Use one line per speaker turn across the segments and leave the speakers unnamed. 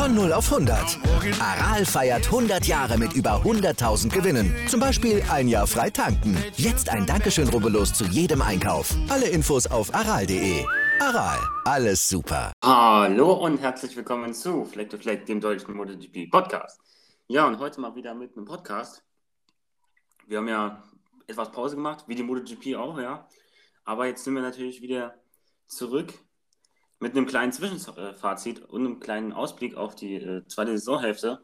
Von 0 auf 100. Aral feiert 100 Jahre mit über 100.000 Gewinnen. Zum Beispiel ein Jahr frei tanken. Jetzt ein Dankeschön, rubbellos zu jedem Einkauf. Alle Infos auf aral.de. Aral, alles super.
Hallo und herzlich willkommen zu Fleck to Fleck, dem deutschen MotoGP Podcast. Ja, und heute mal wieder mit einem Podcast. Wir haben ja etwas Pause gemacht, wie die MotoGP auch, ja. Aber jetzt sind wir natürlich wieder zurück mit einem kleinen Zwischenfazit und einem kleinen Ausblick auf die äh, zweite Saisonhälfte.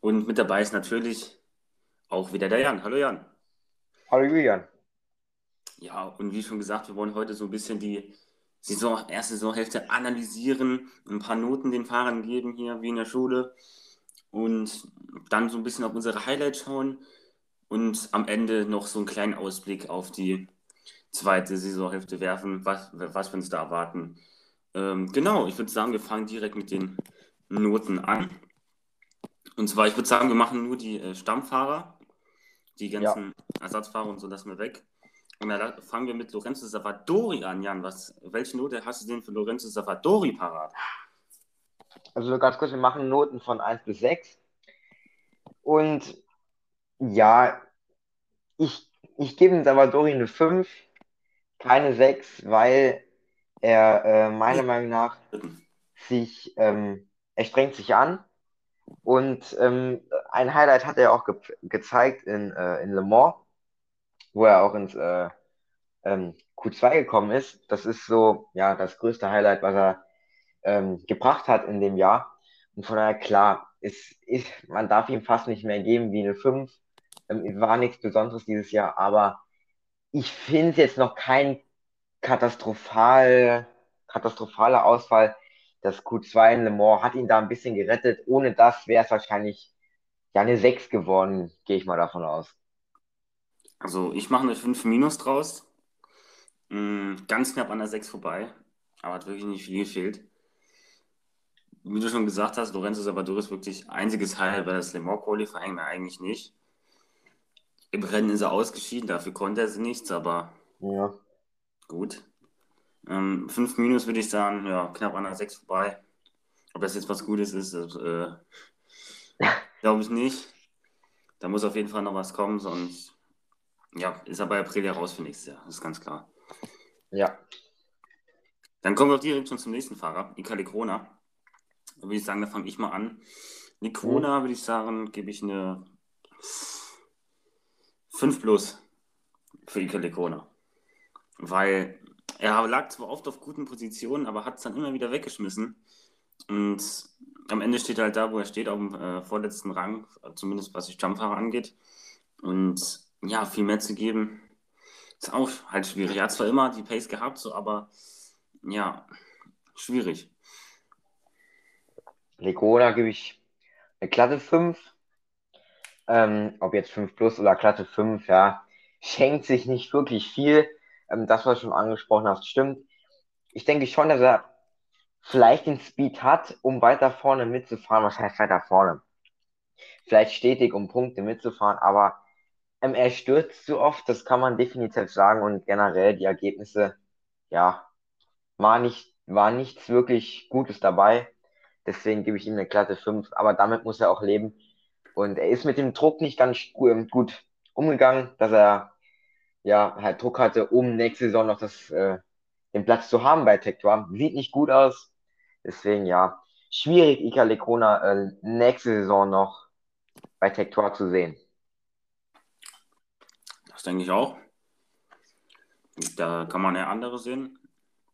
Und mit dabei ist natürlich auch wieder der Jan. Hallo Jan.
Hallo Julian.
Ja, und wie schon gesagt, wir wollen heute so ein bisschen die Saison, erste Saisonhälfte analysieren, ein paar Noten den Fahrern geben hier, wie in der Schule. Und dann so ein bisschen auf unsere Highlights schauen und am Ende noch so einen kleinen Ausblick auf die zweite Saisonhälfte werfen, was, was wir uns da erwarten. Ähm, genau, ich würde sagen, wir fangen direkt mit den Noten an. Und zwar, ich würde sagen, wir machen nur die äh, Stammfahrer, die ganzen ja. Ersatzfahrer und so lassen wir weg. Und dann fangen wir mit Lorenzo Savadori an, Jan. Was, welche Note hast du denn für Lorenzo Savadori parat?
Also ganz kurz, wir machen Noten von 1 bis 6. Und ja, ich, ich gebe dem Savadori eine 5, keine 6, weil er äh, meiner Meinung nach sich, ähm, er strengt sich an und ähm, ein Highlight hat er auch ge gezeigt in, äh, in Le Mans, wo er auch ins äh, ähm, Q2 gekommen ist. Das ist so, ja, das größte Highlight, was er ähm, gebracht hat in dem Jahr. Und von daher, klar, ist, ist, man darf ihm fast nicht mehr geben wie eine 5. Ähm, war nichts Besonderes dieses Jahr, aber ich finde es jetzt noch kein katastrophal, katastrophaler Ausfall. Das Q2 in Le Mans hat ihn da ein bisschen gerettet. Ohne das wäre es wahrscheinlich ja eine 6 geworden, gehe ich mal davon aus.
Also ich mache eine 5 Minus draus. Mm, ganz knapp an der 6 vorbei, aber hat wirklich nicht viel gefehlt. Wie du schon gesagt hast, Lorenzo Salvador ist wirklich einziges Highlight, weil das Le Mans Qualifying eigentlich nicht. Im Rennen ist er ausgeschieden, dafür konnte er sie nichts, aber
ja.
Gut. Ähm, 5 minus würde ich sagen, ja, knapp an der 6 vorbei. Ob das jetzt was Gutes ist, äh, glaube ich nicht. Da muss auf jeden Fall noch was kommen, sonst ja, ist er bei Aprilia raus für nächstes Jahr, das ist ganz klar.
Ja.
Dann kommen wir direkt schon zum nächsten Fahrer, Ika Krona. Da würde ich sagen, da fange ich mal an. Nikrona, mhm. würde ich sagen, gebe ich eine 5 plus für Ika Krona weil er lag zwar oft auf guten Positionen, aber hat es dann immer wieder weggeschmissen. Und am Ende steht er halt da, wo er steht, auf dem äh, vorletzten Rang, zumindest was die Jumpfahrer angeht. Und ja, viel mehr zu geben, ist auch halt schwierig. Er hat zwar immer die Pace gehabt, so, aber ja, schwierig.
Legona gebe ich eine glatte 5. Ähm, ob jetzt 5 plus oder glatte 5, ja, schenkt sich nicht wirklich viel ähm, das, was du schon angesprochen hast, stimmt. Ich denke schon, dass er vielleicht den Speed hat, um weiter vorne mitzufahren. Was heißt weiter vorne? Vielleicht stetig, um Punkte mitzufahren, aber ähm, er stürzt zu oft, das kann man definitiv sagen und generell die Ergebnisse, ja, war nicht, war nichts wirklich Gutes dabei. Deswegen gebe ich ihm eine glatte 5, aber damit muss er auch leben. Und er ist mit dem Druck nicht ganz gut umgegangen, dass er ja, halt Druck hatte, um nächste Saison noch das, äh, den Platz zu haben bei Tektor. Sieht nicht gut aus. Deswegen ja, schwierig, Ika Lekrona äh, nächste Saison noch bei Tektor zu sehen.
Das denke ich auch. Da kann man ja andere sehen.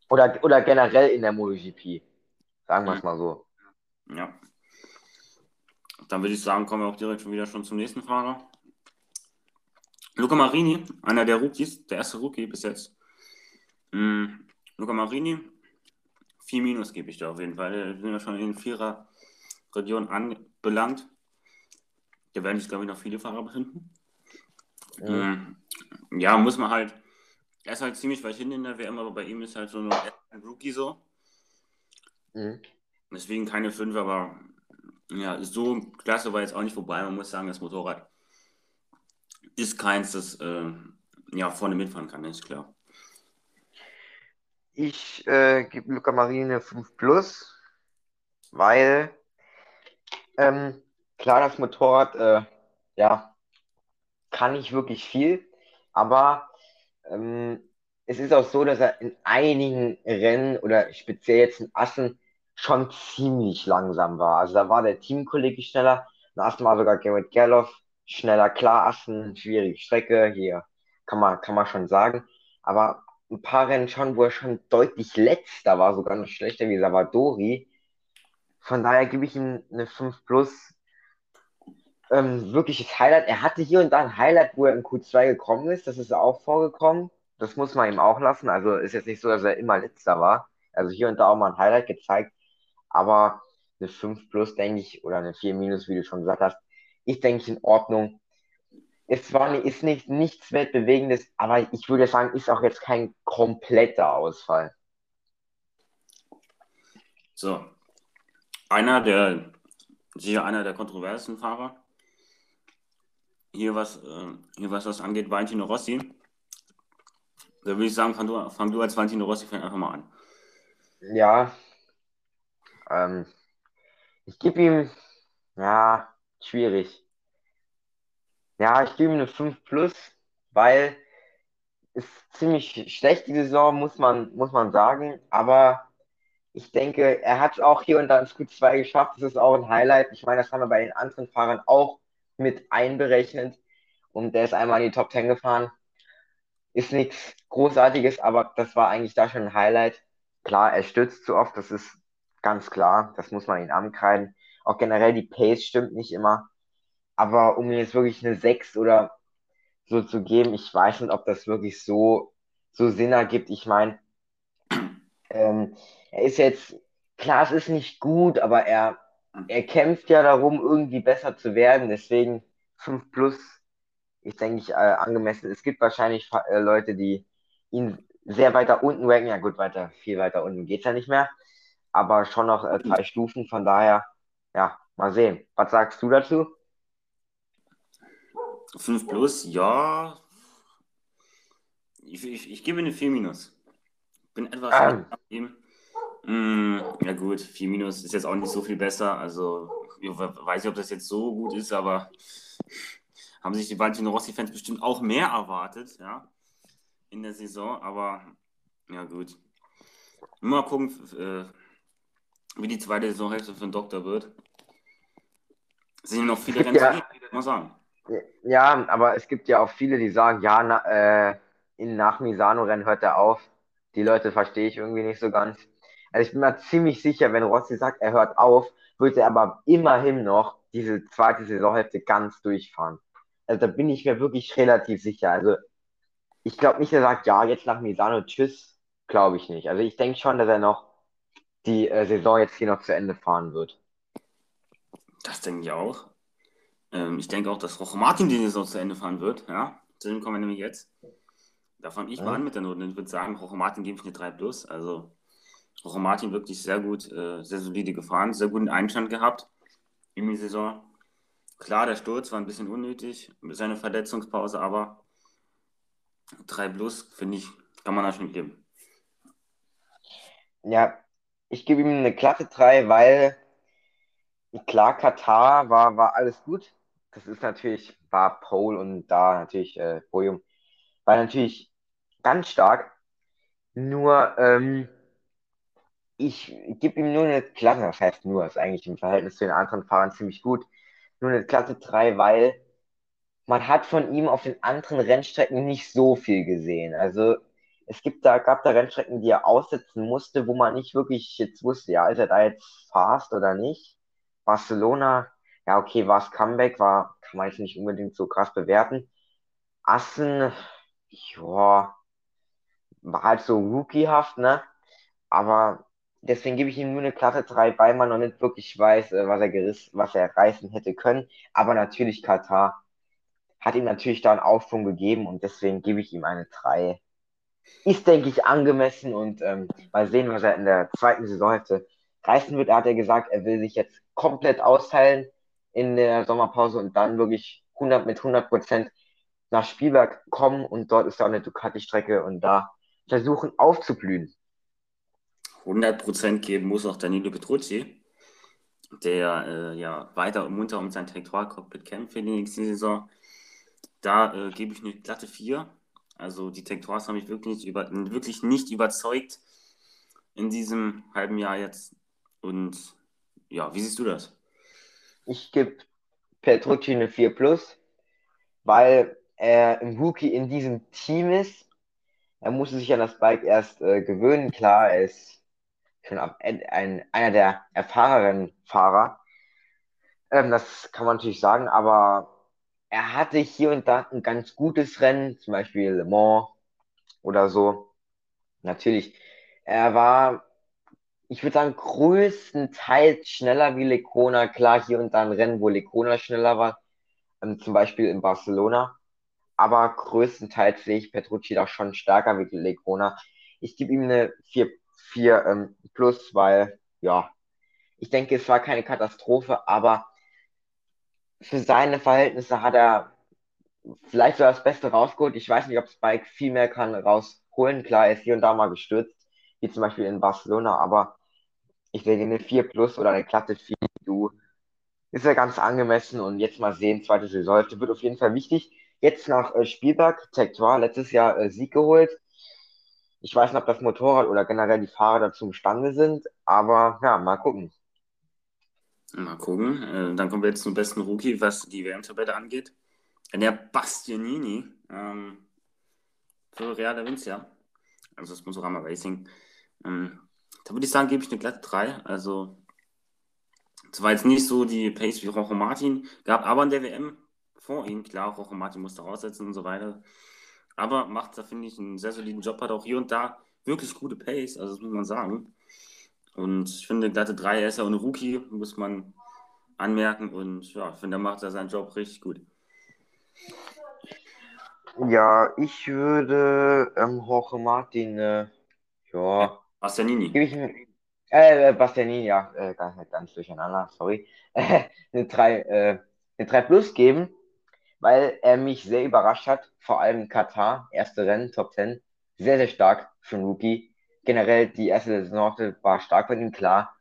Oder, oder generell in der MotoGP. Sagen wir es mhm. mal so.
Ja. Dann würde ich sagen, kommen wir auch direkt schon wieder schon zum nächsten Fahrer. Luca Marini, einer der Rookies, der erste Rookie bis jetzt. Mhm. Luca Marini, 4 Minus gebe ich da auf jeden Fall. Wir sind ja schon in Vierer-Region anbelangt. Da werden sich, glaube ich, noch viele Fahrer befinden. Mhm. Ja, muss man halt. Er ist halt ziemlich weit hin in der WM, aber bei ihm ist halt so ein Rookie so. Mhm. Deswegen keine 5, aber ja, so klasse war jetzt auch nicht vorbei. Man muss sagen, das Motorrad ist keins, das äh, ja, vorne mitfahren kann, ist klar.
Ich äh, gebe Luca Marine 5 Plus, weil ähm, klar, das Motorrad äh, ja, kann nicht wirklich viel, aber ähm, es ist auch so, dass er in einigen Rennen oder speziell jetzt in Assen schon ziemlich langsam war. Also da war der Teamkollege schneller, und erstmal sogar Garrett Gerloff schneller. Klar, Assen, schwierige Strecke, hier kann man, kann man schon sagen. Aber ein paar Rennen schon, wo er schon deutlich letzter war, sogar noch schlechter wie Savadori. Von daher gebe ich ihm eine 5 plus. Ähm, wirkliches Highlight. Er hatte hier und da ein Highlight, wo er in Q2 gekommen ist. Das ist auch vorgekommen. Das muss man ihm auch lassen. Also ist jetzt nicht so, dass er immer letzter war. Also hier und da auch mal ein Highlight gezeigt. Aber eine 5 plus, denke ich, oder eine 4 minus, wie du schon gesagt hast, ist, denke ich, in Ordnung. Es war ist nicht, nichts Weltbewegendes, aber ich würde sagen, ist auch jetzt kein kompletter Ausfall.
So. Einer der, sicher einer der kontroversen Fahrer. Hier was, äh, hier was das angeht, Valentino Rossi. Da würde ich sagen, fang du, fang du als Valentino Rossi-Fan einfach mal an.
Ja, ähm, ich gebe ihm, ja, schwierig. Ja, ich gebe ihm eine 5 plus, weil ist ziemlich schlecht die Saison, muss man, muss man sagen. Aber ich denke, er hat es auch hier und da ins Q2 geschafft. Das ist auch ein Highlight. Ich meine, das haben wir bei den anderen Fahrern auch mit einberechnet. Und der ist einmal in die Top 10 gefahren. Ist nichts Großartiges, aber das war eigentlich da schon ein Highlight. Klar, er stürzt zu oft, das ist ganz klar. Das muss man ihn ankreiden. Auch generell die Pace stimmt nicht immer. Aber um ihm jetzt wirklich eine 6 oder so zu geben, ich weiß nicht, ob das wirklich so, so Sinn ergibt. Ich meine, ähm, er ist jetzt, klar, es ist nicht gut, aber er, er kämpft ja darum, irgendwie besser zu werden. Deswegen 5 plus ist, denke ich, äh, angemessen. Es gibt wahrscheinlich äh, Leute, die ihn sehr weiter unten ranken. Ja gut, weiter, viel weiter unten geht es ja nicht mehr aber schon noch äh, drei Stufen. Von daher, ja, mal sehen. Was sagst du dazu?
5 plus, ja. Ich, ich, ich gebe eine 4 minus. Bin etwas ähm. Mm, ja gut, 4 minus ist jetzt auch nicht so viel besser. Also ich weiß nicht, ob das jetzt so gut ist, aber haben sich die Valentino Rossi-Fans bestimmt auch mehr erwartet, ja, in der Saison. Aber ja gut. Mal gucken, äh, wie die zweite Saisonhälfte für den Doktor wird. Sind noch viele Rennen ja. mal sagen.
Ja, aber es gibt ja auch viele, die sagen, ja, na, äh, in, nach Misano-Rennen hört er auf. Die Leute verstehe ich irgendwie nicht so ganz. Also ich bin mir ziemlich sicher, wenn Rossi sagt, er hört auf, wird er aber immerhin noch diese zweite Saisonhälfte ganz durchfahren. Also da bin ich mir wirklich relativ sicher. Also ich glaube nicht, er sagt, ja, jetzt nach Misano, tschüss, glaube ich nicht. Also ich denke schon, dass er noch die äh, Saison jetzt hier noch zu Ende fahren wird.
Das denke ich auch. Ähm, ich denke auch, dass Roche Martin die Saison zu Ende fahren wird. Ja, zu dem kommen wir nämlich jetzt. Da fange ich ja. mal an mit der Note. Ich würde sagen, Roche Martin gebe ich eine 3 plus. Also Roche Martin wirklich sehr gut, äh, sehr solide gefahren, sehr guten Einstand gehabt in die Saison. Klar, der Sturz war ein bisschen unnötig, seine Verletzungspause, aber 3 plus, finde ich, kann man da schon geben.
Ja, ich gebe ihm eine glatte 3, weil klar, Katar war, war alles gut. Das ist natürlich, war Pole und da natürlich äh, Podium. War natürlich ganz stark. Nur, ähm, ich gebe ihm nur eine Klasse, das heißt nur, ist eigentlich im Verhältnis zu den anderen Fahrern ziemlich gut. Nur eine Klasse 3, weil man hat von ihm auf den anderen Rennstrecken nicht so viel gesehen. Also es gibt da, gab da Rennstrecken, die er aussetzen musste, wo man nicht wirklich jetzt wusste, ja, ist er da jetzt fast oder nicht. Barcelona, ja, okay, war es Comeback, war, kann man jetzt nicht unbedingt so krass bewerten. Assen, ja, war halt so rookiehaft, ne? Aber deswegen gebe ich ihm nur eine Klasse 3, weil man noch nicht wirklich weiß, äh, was er gerissen, was er reißen hätte können. Aber natürlich Katar hat ihm natürlich da einen Aufschwung gegeben und deswegen gebe ich ihm eine 3. Ist, denke ich, angemessen und ähm, mal sehen, was er in der zweiten Saisonhälfte reißen wird. Er hat ja gesagt, er will sich jetzt komplett austeilen in der Sommerpause und dann wirklich 100 mit 100 Prozent nach Spielberg kommen und dort ist auch eine Ducati-Strecke und da versuchen aufzublühen.
100% geben muss auch Danilo Petrucci, der äh, ja weiter munter um sein Tektoral-Cockpit kämpft für die nächste Saison. Da äh, gebe ich eine glatte 4. Also die Tektorals haben mich wirklich nicht, über, wirklich nicht überzeugt in diesem halben Jahr jetzt. Und ja, wie siehst du das?
Ich gebe Petrucci eine 4 plus, weil er im Rookie in diesem Team ist. Er musste sich an das Bike erst äh, gewöhnen. Klar, er ist schon ein, ein, einer der erfahreneren Fahrer. Ähm, das kann man natürlich sagen, aber er hatte hier und da ein ganz gutes Rennen, zum Beispiel Le Mans oder so. Natürlich, er war, ich würde sagen, größtenteils schneller wie Lecona. Klar, hier und da ein Rennen, wo Lecona schneller war, ähm, zum Beispiel in Barcelona. Aber größtenteils sehe ich Petrucci da schon stärker wie Lecona. Ich gebe ihm eine 4, 4 ähm, plus, weil, ja, ich denke, es war keine Katastrophe, aber für seine Verhältnisse hat er vielleicht so das Beste rausgeholt. Ich weiß nicht, ob Spike viel mehr kann rausholen. Klar, er ist hier und da mal gestürzt, wie zum Beispiel in Barcelona, aber ich denke, eine 4 plus oder eine glatte 4, du, ist ja ganz angemessen und jetzt mal sehen, zweite Saison wird auf jeden Fall wichtig. Jetzt nach äh, Spielberg, Tektor, letztes Jahr äh, Sieg geholt. Ich weiß nicht, ob das Motorrad oder generell die Fahrer dazu imstande sind, aber ja, mal gucken.
Mal gucken. Äh, dann kommen wir jetzt zum besten Rookie, was die WM-Tabelle angeht. Der Bastianini ähm, für Real Vincia, also das Motorama Racing. Ähm, da würde ich sagen, gebe ich eine glatte 3. Also, es war jetzt nicht so die Pace wie Rojo Martin, gab aber in der WM vor ihm, klar, Rojo Martin musste raussetzen und so weiter. Aber macht da, finde ich, einen sehr soliden Job, hat auch hier und da wirklich gute Pace, also das muss man sagen. Und ich finde, glatte 3, er ist ja ein Rookie, muss man anmerken. Und ja, ich finde, er macht da seinen Job richtig gut.
Ja, ich würde ähm, Jorge Martin, äh, ja.
Bastianini.
Gebe ich äh, Bastianini, ja, äh, ganz, ganz durcheinander, sorry. eine 3 äh, eine 3 Plus geben, weil er mich sehr überrascht hat. Vor allem Katar, erste Rennen, Top 10. Sehr, sehr stark für einen Rookie generell die erste Saison war stark bei ihm, klar.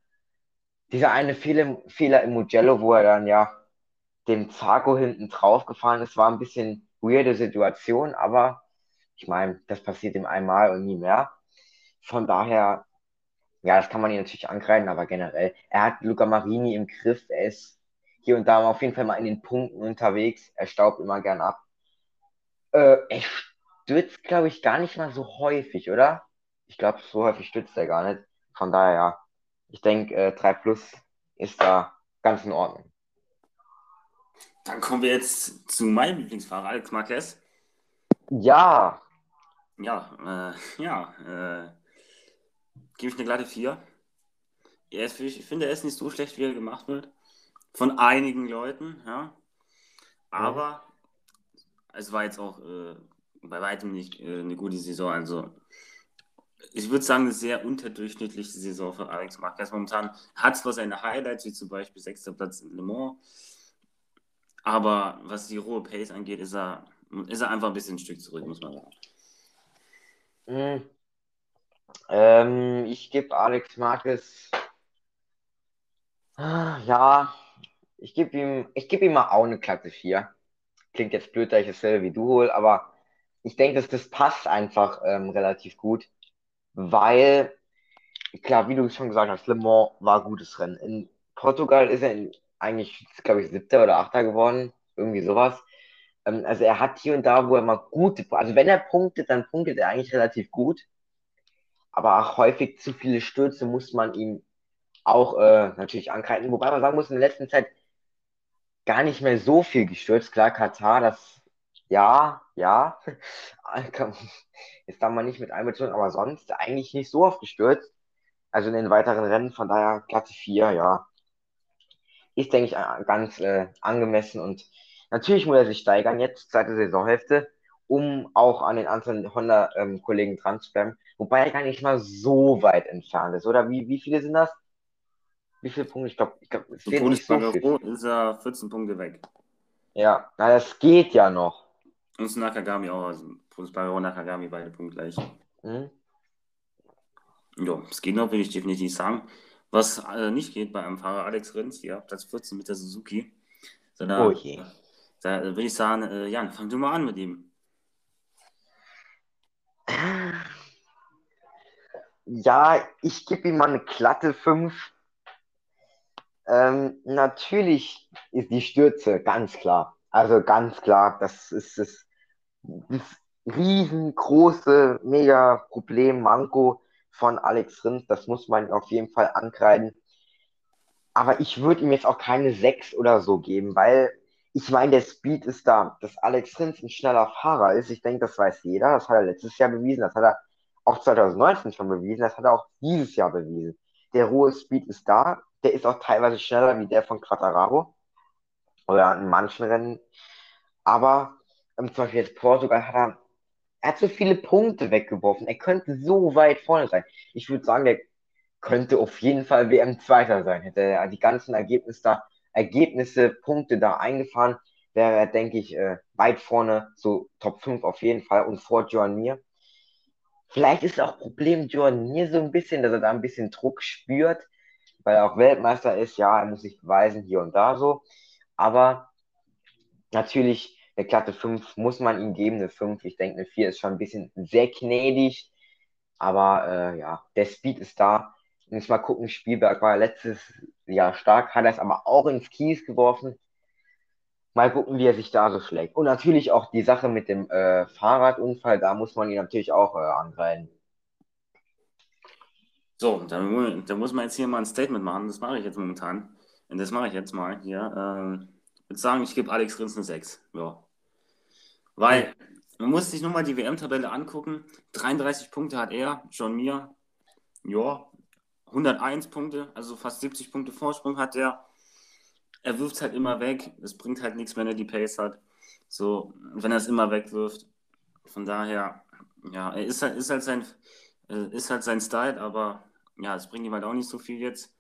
Dieser eine Fehler, Fehler im Mugello, wo er dann ja dem Zarko hinten drauf gefahren ist, war ein bisschen weirde Situation, aber ich meine, das passiert ihm einmal und nie mehr. Von daher, ja, das kann man ihn natürlich angreifen, aber generell, er hat Luca Marini im Griff, er ist hier und da auf jeden Fall mal in den Punkten unterwegs, er staubt immer gern ab. Äh, er stürzt, glaube ich, gar nicht mal so häufig, oder? ich glaube, so häufig stützt er gar nicht. Von daher, ja, ich denke, äh, 3 Plus ist da ganz in Ordnung.
Dann kommen wir jetzt zu meinem Lieblingsfahrer, Alex Marquez.
Ja.
Ja, äh, ja, äh, gebe ich eine glatte 4. Ist, ich finde, er ist nicht so schlecht, wie er gemacht wird. Von einigen Leuten, ja. Aber ja. es war jetzt auch äh, bei weitem nicht äh, eine gute Saison. Also ich würde sagen, eine sehr unterdurchschnittliche Saison für Alex Marquez. Momentan hat zwar seine Highlights, wie zum Beispiel sechster Platz in Le Mans, aber was die rohe Pace angeht, ist er, ist er einfach ein bisschen ein Stück zurück, muss man sagen.
Mhm. Ähm, ich gebe Alex Marquez. Ah, ja, ich gebe ihm, ich gebe ihm mal auch eine Klasse 4. Klingt jetzt blöd, da ich dasselbe wie du hole, aber ich denke, dass das passt einfach ähm, relativ gut weil, klar, wie du schon gesagt hast, Le Mans war ein gutes Rennen. In Portugal ist er in, eigentlich, glaube ich, siebter oder achter geworden, irgendwie sowas. Ähm, also er hat hier und da, wo er mal gut, also wenn er punktet, dann punktet er eigentlich relativ gut. Aber auch häufig zu viele Stürze muss man ihm auch äh, natürlich angreifen. Wobei man sagen muss, in der letzten Zeit gar nicht mehr so viel gestürzt. Klar, Katar, das ja, ja. Ist da mal nicht mit einbezogen, aber sonst eigentlich nicht so oft gestürzt. also in den weiteren Rennen. Von daher Platz 4, ja. Ist, denke ich, ganz äh, angemessen und natürlich muss er sich steigern jetzt der Saisonhälfte, um auch an den anderen Honda-Kollegen ähm, dran zu bleiben. Wobei er gar nicht mal so weit entfernt ist, oder? Wie, wie viele sind das? Wie viele Punkte? Ich glaube, ich glaub, es
fehlt nicht so viel. ist er 14 Punkte weg.
Ja, na, das geht ja noch.
Und Nakagami auch, also Fußballer und Nakagami beide punktgleich. Mhm. Ja, es geht noch, will ich definitiv sagen. Was äh, nicht geht bei einem Fahrer Alex Rins, ja, Platz 14 mit der Suzuki. So, da,
oh je.
Da würde ich sagen, äh, Jan, fang du mal an mit ihm.
Ja, ich gebe ihm mal eine glatte 5. Ähm, natürlich ist die Stürze, ganz klar. Also ganz klar, das ist das, das riesengroße, mega Problem, Manko von Alex Rins. Das muss man auf jeden Fall ankreiden. Aber ich würde ihm jetzt auch keine 6 oder so geben, weil ich meine, der Speed ist da. Dass Alex Rins ein schneller Fahrer ist, ich denke, das weiß jeder. Das hat er letztes Jahr bewiesen, das hat er auch 2019 schon bewiesen, das hat er auch dieses Jahr bewiesen. Der rohe Speed ist da, der ist auch teilweise schneller wie der von Quattararo oder in manchen Rennen. Aber ähm, zum Beispiel jetzt Portugal hat er, er hat so viele Punkte weggeworfen. Er könnte so weit vorne sein. Ich würde sagen, der könnte auf jeden Fall WM-Zweiter sein. Hätte er die ganzen Ergebnisse da, Ergebnisse, Punkte da eingefahren, wäre er, denke ich, äh, weit vorne, so Top 5 auf jeden Fall und vor Joan Mir. Vielleicht ist auch Problem Jordan Mir so ein bisschen, dass er da ein bisschen Druck spürt, weil er auch Weltmeister ist. Ja, er muss sich beweisen, hier und da so. Aber natürlich, eine glatte 5 muss man ihm geben, eine 5. Ich denke, eine 4 ist schon ein bisschen sehr gnädig. Aber äh, ja, der Speed ist da. Muss mal gucken, Spielberg war letztes Jahr stark, hat er es aber auch ins Kies geworfen. Mal gucken, wie er sich da so schlägt. Und natürlich auch die Sache mit dem äh, Fahrradunfall, da muss man ihn natürlich auch äh, angreifen.
So, da, da, muss man jetzt hier mal ein Statement machen. Das mache ich jetzt momentan. Und das mache ich jetzt mal hier. Ähm, ich würde sagen, ich gebe Alex Rins eine 6. Ja. Weil man muss sich nur mal die WM-Tabelle angucken. 33 Punkte hat er, John Mir. Ja, 101 Punkte, also fast 70 Punkte Vorsprung hat er er wirft es halt immer weg. Es bringt halt nichts, wenn er die Pace hat. So, wenn er es immer wegwirft. Von daher, ja, er ist halt, ist halt sein, äh, ist halt sein Style, aber ja, es bringt ihm halt auch nicht so viel jetzt.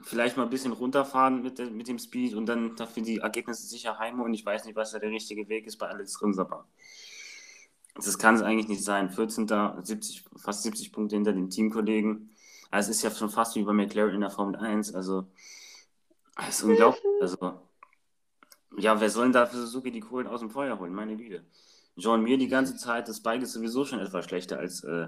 Vielleicht mal ein bisschen runterfahren mit, mit dem Speed und dann dafür die Ergebnisse sicher heim und ich weiß nicht, was da der richtige Weg ist bei Alex Rinsaber. Das kann es eigentlich nicht sein. 14. 70, fast 70 Punkte hinter dem Teamkollegen. Also es ist ja schon fast wie bei McLaren in der Formel 1. Also das ist unglaublich. Also, ja, wer soll denn da für Suzuki die Kohlen aus dem Feuer holen? Meine Güte. John Mir die ganze Zeit, das Bike ist sowieso schon etwas schlechter als äh,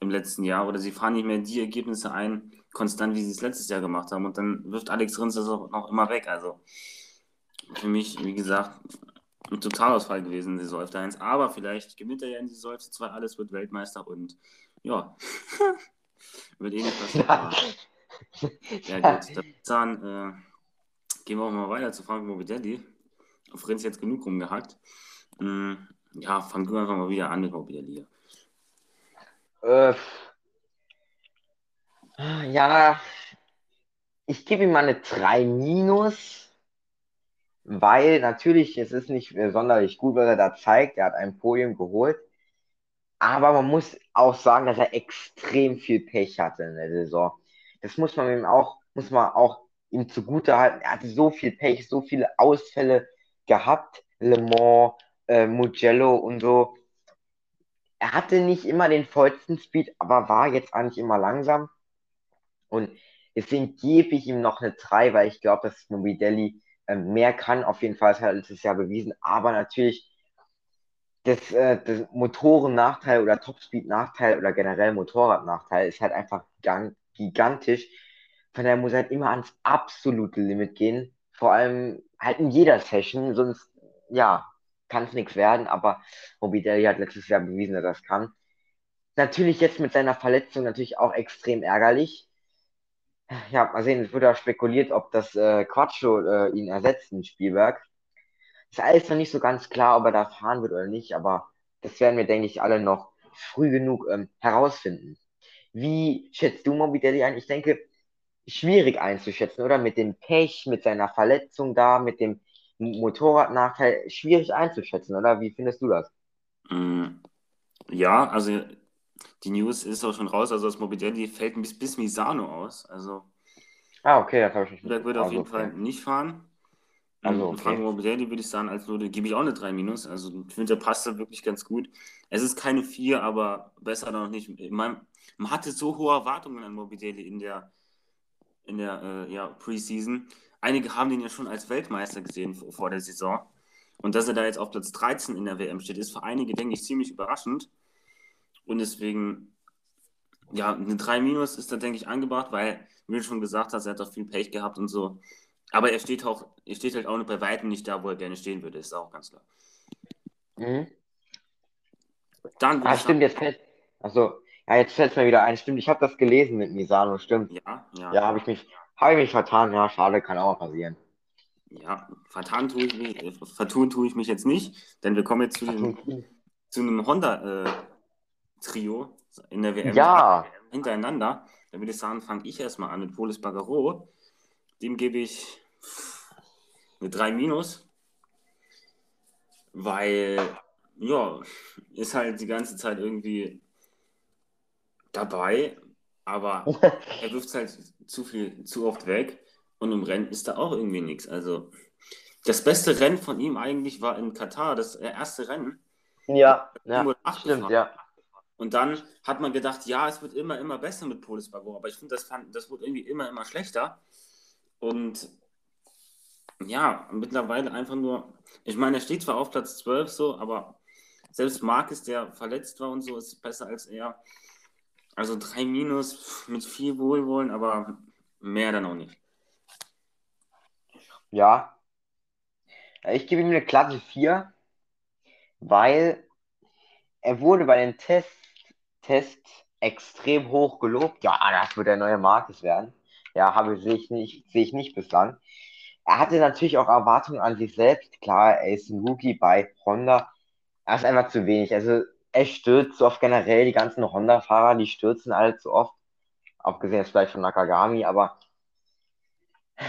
im letzten Jahr. Oder sie fahren nicht mehr die Ergebnisse ein, konstant, wie sie es letztes Jahr gemacht haben. Und dann wirft Alex Rins das auch noch immer weg. Also für mich, wie gesagt, ein Totalausfall gewesen in Saison 1. Aber vielleicht gewinnt er ja in die Saison 2 alles, wird Weltmeister und ja, wird eh nicht passieren. ja, gut. Dann, äh, Gehen wir auch mal weiter zu Frank Morbidelli. Auf Renz jetzt genug rumgehackt. Hm, ja, fang du einfach mal wieder an mit Morbidelli.
Äh, ja, ich gebe ihm mal eine 3 minus, weil natürlich, es ist nicht sonderlich gut, was er da zeigt. Er hat ein Podium geholt. Aber man muss auch sagen, dass er extrem viel Pech hatte in der Saison. Das muss man ihm auch, muss man auch ihm zugutehalten. Er hatte so viel Pech, so viele Ausfälle gehabt. Le Mans, äh, Mugello und so. Er hatte nicht immer den vollsten Speed, aber war jetzt eigentlich immer langsam. Und deswegen gebe ich ihm noch eine 3, weil ich glaube, dass Mobidelli äh, mehr kann. Auf jeden Fall, hat er letztes Jahr bewiesen. Aber natürlich, das, äh, das Motorennachteil oder Topspeed-Nachteil oder generell Motorradnachteil ist halt einfach gigantisch. Von daher muss halt immer ans absolute Limit gehen. Vor allem halt in jeder Session, sonst, ja, kann es nichts werden. Aber Morbidelli hat letztes Jahr bewiesen, dass er das kann. Natürlich jetzt mit seiner Verletzung natürlich auch extrem ärgerlich. Ja, mal sehen, es wurde auch spekuliert, ob das äh, Quattro äh, ihn ersetzt in Spielberg. Ist alles noch nicht so ganz klar, ob er da fahren wird oder nicht, aber das werden wir, denke ich, alle noch früh genug ähm, herausfinden. Wie schätzt du Morbidelli ein? Ich denke, schwierig einzuschätzen, oder? Mit dem Pech, mit seiner Verletzung da, mit dem Motorradnachteil, schwierig einzuschätzen, oder? Wie findest du das?
Mm, ja, also die News ist auch schon raus, also das Morbidelli fällt bis, bis Misano aus. Also
Ah, okay, das habe ich nicht
der wird auf
also,
jeden
okay.
Fall nicht fahren.
Also,
Und
okay.
Franco Morbidelli würde ich sagen, als Note gebe ich auch eine 3 minus. Also ich finde, der passt da wirklich ganz gut. Es ist keine 4, aber besser noch nicht. Man, man hatte so hohe Erwartungen an Morbidelli in der, in der äh, ja, Preseason. Einige haben den ja schon als Weltmeister gesehen vor, vor der Saison. Und dass er da jetzt auf Platz 13 in der WM steht, ist für einige, denke ich, ziemlich überraschend. Und deswegen, ja, eine 3 minus ist da, denke ich, angebracht, weil, wie du schon gesagt hast, er hat auch viel Pech gehabt und so. Aber er steht, auch, er steht halt auch bei weitem nicht da, wo er gerne stehen würde, ist auch ganz klar.
Mhm.
Dann
Ah, stimmt, jetzt fällt. Also, ja, jetzt fällt es mir wieder ein. Stimmt, ich habe das gelesen mit Misano, stimmt.
ja, ja,
Ja, habe ich mich, habe ich mich vertan. Ja, schade, kann auch mal passieren.
ja, vertan tue ich mich, äh, vertun tue ich mich jetzt nicht, denn wir kommen jetzt zu, dem, zu einem Honda-Trio in der WM
Ja,
hintereinander. Dann würde ich sagen, fange ich erstmal an mit Polis Bagaro. Dem gebe ich eine 3 minus, weil, ja, ist halt die ganze Zeit irgendwie dabei, aber er wirft es halt zu viel, zu oft weg und im Rennen ist da auch irgendwie nichts. Also das beste Rennen von ihm eigentlich war in Katar, das erste Rennen.
ja, ja, stimmt,
gefahren.
ja.
Und dann hat man gedacht, ja, es wird immer, immer besser mit Polis Bagor, aber ich finde, das, fand- das wird irgendwie immer, immer schlechter. Und ja, mittlerweile einfach nur, ich meine, er steht zwar auf Platz 12 so, aber selbst Marcus, der verletzt war und so, ist besser als er. Also 3 Minus mit viel Wohlwollen, aber mehr dann auch nicht.
Ja. Ich gebe ihm eine glatte 4, weil er wurde bei den Tests, Tests extrem hoch gelobt. Ja, das wird der neue Marcus werden. Ja, habe sehe ich nicht, sehe ich nicht bislang. Er hatte natürlich auch Erwartungen an sich selbst. Klar, er ist ein Rookie bei Honda. Er ist einfach zu wenig. Also er stürzt so oft generell. Die ganzen Honda-Fahrer, die stürzen alle zu oft. Abgesehen jetzt vielleicht von Nakagami, aber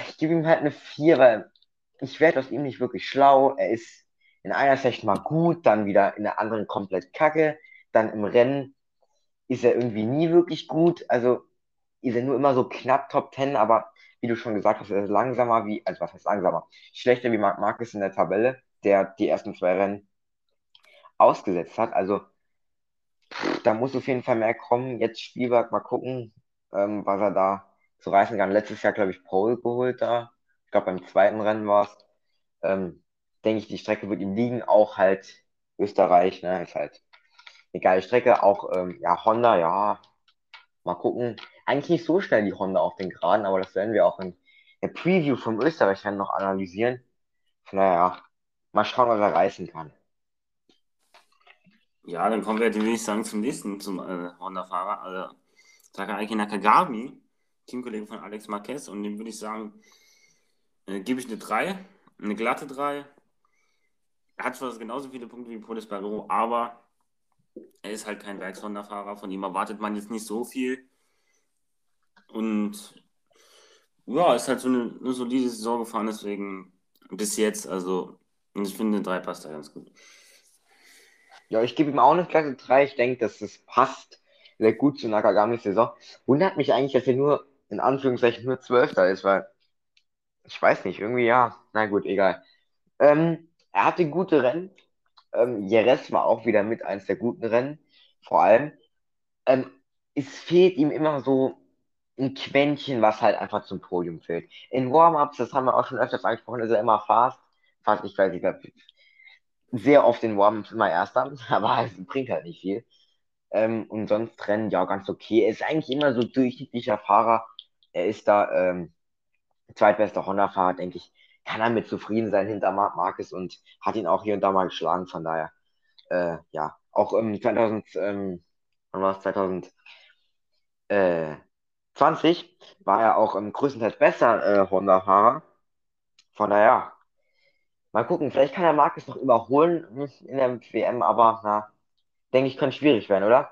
ich gebe ihm halt eine 4, weil ich werde aus ihm nicht wirklich schlau. Er ist in einer Session mal gut, dann wieder in der anderen komplett kacke. Dann im Rennen ist er irgendwie nie wirklich gut. Also ist er nur immer so knapp Top 10, aber wie du schon gesagt hast, er ist langsamer wie, also was heißt langsamer? Schlechter wie Marc Marquez in der Tabelle, der die ersten zwei Rennen ausgesetzt hat. Also da muss auf jeden Fall mehr kommen. Jetzt Spielberg mal gucken, ähm, was er da zu reißen kann. Letztes Jahr, glaube ich, Pole geholt da. Ich glaube, beim zweiten Rennen war es. Ähm, denke ich, die Strecke wird ihm liegen. Auch halt Österreich, ne, ist halt eine geile Strecke. Auch, ähm, ja, Honda, ja, mal gucken. Eigentlich nicht so schnell die Honda auf den Geraden, aber das werden wir auch in der Preview vom Österreich-Rennen noch analysieren. Von daher, ja, mal schauen, was er reißen kann.
Ja, dann kommen wir, würde ich sagen, zum nächsten, zum äh, Honda-Fahrer, also Takaaki Nakagami, Teamkollege von Alex Marquez, und dem würde ich sagen, äh, gebe ich eine 3, eine glatte 3. Er hat zwar genauso viele Punkte wie Polis Bagaro, aber er ist halt kein Werks-Honda-Fahrer, von ihm erwartet man jetzt nicht so viel. Und ja, ist halt so eine, eine solide Saison gefahren, deswegen bis jetzt, also ich finde, 3 passt da ganz gut.
Ja, ich gebe ihm auch eine Klasse 3. Ich denke, dass es passt sehr gut zu Nakagamis Saison. Wundert mich eigentlich, dass er nur, in Anführungszeichen, nur Zwölfter ist, weil ich weiß nicht, irgendwie ja. Na gut, egal. Ähm, er hatte gute Rennen. Ähm, Jerez war auch wieder mit eins der guten Rennen. Vor allem. Ähm, es fehlt ihm immer so ein Quäntchen, was halt einfach zum Podium fehlt. In Warm-Ups, das haben wir auch schon öfters angesprochen, ist er immer fast. Fast, ich weiß nicht, wer- sehr oft in Warm-Ups immer Erster, aber es bringt halt nicht viel. Ähm, und sonst Rennen, ja, ganz okay. Er ist eigentlich immer so durchschnittlicher Fahrer. Er ist da ähm, zweitbester Honda-Fahrer, denke ich. Kann er mit zufrieden sein hinter Marc Marquez und hat ihn auch hier und da mal geschlagen. Von daher, äh, ja, auch im 2000, ähm, wann war es, 2020 war er auch im größtenteils besser äh, Honda-Fahrer. Von daher, mal gucken, vielleicht kann er Marquez noch überholen hm, in der WM, aber na, denke ich, kann schwierig werden, oder?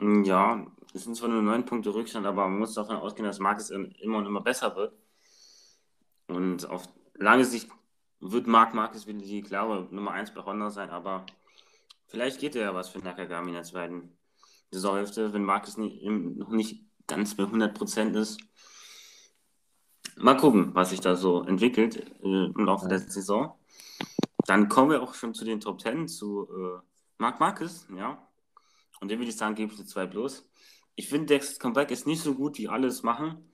Ja, Es sind zwar nur neun Punkte Rückstand, aber man muss davon ausgehen, dass Marcus immer und immer besser wird. Und auf lange Sicht wird Marc Marcus wieder die klare Nummer 1 bei Honda sein, aber vielleicht geht er ja was für Nakagami in der zweiten Saisonhälfte, wenn Marcus noch nicht ganz bei 100% ist. Mal gucken, was sich da so entwickelt äh, im Laufe der Saison. Dann kommen wir auch schon zu den Top 10, zu äh, Marc Marcus, ja. Und dem würde ich sagen, gebe ich eine 2 plus. Ich finde, Dex Comeback ist nicht so gut, wie alle es machen.